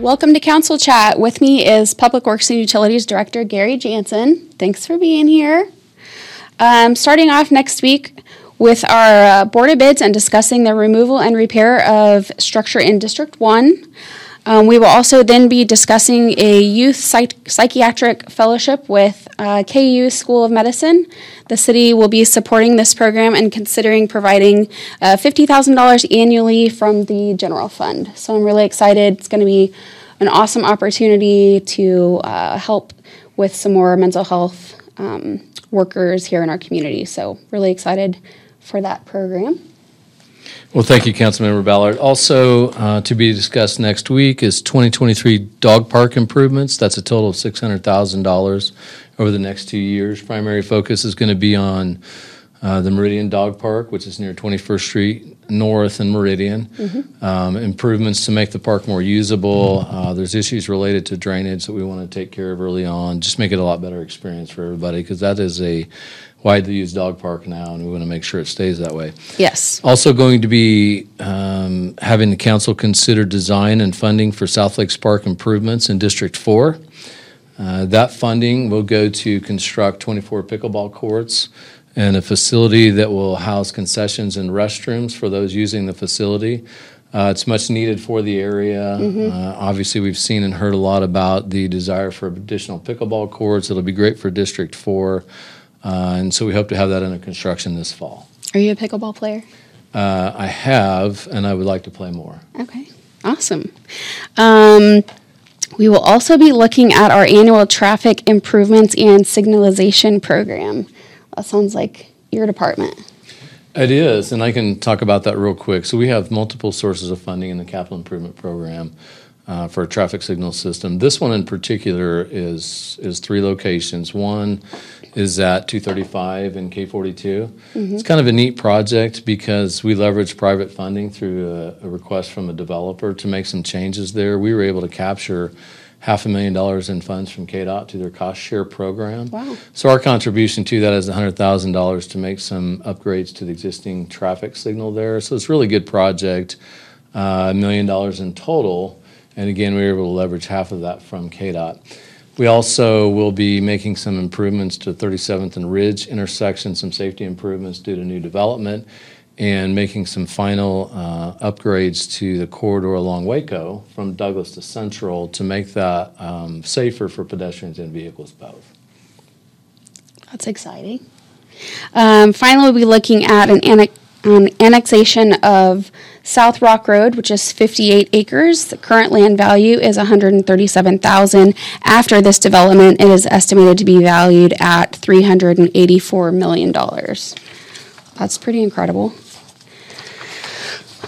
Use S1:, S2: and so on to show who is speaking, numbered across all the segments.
S1: Welcome to Council Chat. With me is Public Works and Utilities Director Gary Janzen. Thanks for being here. Um, starting off next week with our uh, Board of Bids and discussing the removal and repair of structure in District 1. Um, we will also then be discussing a youth psych- psychiatric fellowship with uh, KU School of Medicine. The city will be supporting this program and considering providing uh, $50,000 annually from the general fund. So I'm really excited. It's going to be an awesome opportunity to uh, help with some more mental health um, workers here in our community. So, really excited for that program.
S2: Well, thank you, Councilmember Ballard. Also, uh, to be discussed next week is 2023 dog park improvements. That's a total of $600,000 over the next two years. Primary focus is going to be on uh, the Meridian Dog Park, which is near 21st Street North and Meridian. Mm-hmm. Um, improvements to make the park more usable. Uh, there's issues related to drainage that we want to take care of early on. Just make it a lot better experience for everybody because that is a widely used dog park now, and we want to make sure it stays that way.
S1: Yes.
S2: Also, going to be um, having the council consider design and funding for South Lakes Park improvements in District 4. Uh, that funding will go to construct 24 pickleball courts and a facility that will house concessions and restrooms for those using the facility. Uh, it's much needed for the area. Mm-hmm. Uh, obviously, we've seen and heard a lot about the desire for additional pickleball courts. It'll be great for District 4. Uh, and so we hope to have that under construction this fall.
S1: Are you a pickleball player?
S2: Uh, I have, and I would like to play more.
S1: Okay, awesome. Um, we will also be looking at our annual traffic improvements and signalization program. That sounds like your department.
S2: It is, and I can talk about that real quick. So we have multiple sources of funding in the capital improvement program uh, for a traffic signal system. This one in particular is is three locations. One is at 235 and K42. Mm-hmm. It's kind of a neat project because we leverage private funding through a, a, request from a developer to make some changes there. We were able to capture half a million dollars in funds from KDOT to their cost share program.
S1: Wow.
S2: So our contribution to that is $100,000 to make some upgrades to the existing traffic signal there. So it's a really good project, uh, a uh, million dollars in total. And again, we were able to leverage half of that from KDOT. We also will be making some improvements to 37th and Ridge intersection, some safety improvements due to new development, and making some final uh, upgrades to the corridor along Waco from Douglas to Central to make that um, safer for pedestrians and vehicles both.
S1: That's exciting. Um, finally, we'll be looking at an, an annexation of South Rock Road, which is 58 acres. The current land value is 137,000. After this development, it is estimated to be valued at 384 million dollars. That's pretty incredible.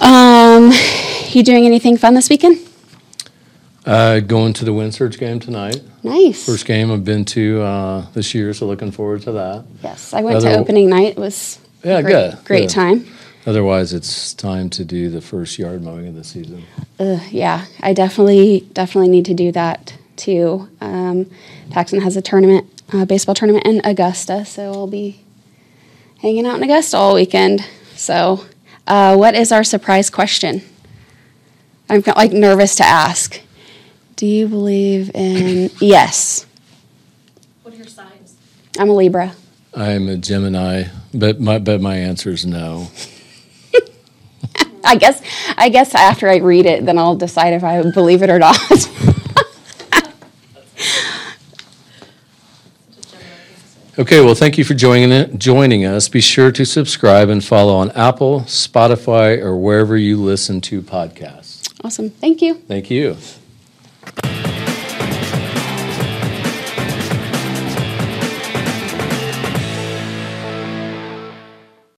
S1: Um, you doing anything fun this weekend?
S2: Uh, going to the Wind Surge game tonight.
S1: Nice.
S2: First game I've been to uh, this year, so looking forward to that.
S1: Yes, I went Other, to opening night. It was
S2: yeah,
S1: great,
S2: good.
S1: Great
S2: good.
S1: time.
S2: Otherwise, it's time to do the first yard mowing of the season.
S1: Uh, yeah, I definitely definitely need to do that too. Um, Paxton has a tournament, a baseball tournament in Augusta, so I'll be hanging out in Augusta all weekend. So, uh, what is our surprise question? I'm like nervous to ask. Do you believe in yes?
S3: What are your signs?
S1: I'm a Libra.
S2: I'm a Gemini, but my but my answer is no.
S1: I guess I guess after I read it, then I'll decide if I believe it or not.
S2: okay, well, thank you for joining it, joining us. Be sure to subscribe and follow on Apple, Spotify, or wherever you listen to podcasts.
S1: Awesome. Thank you.
S2: Thank you.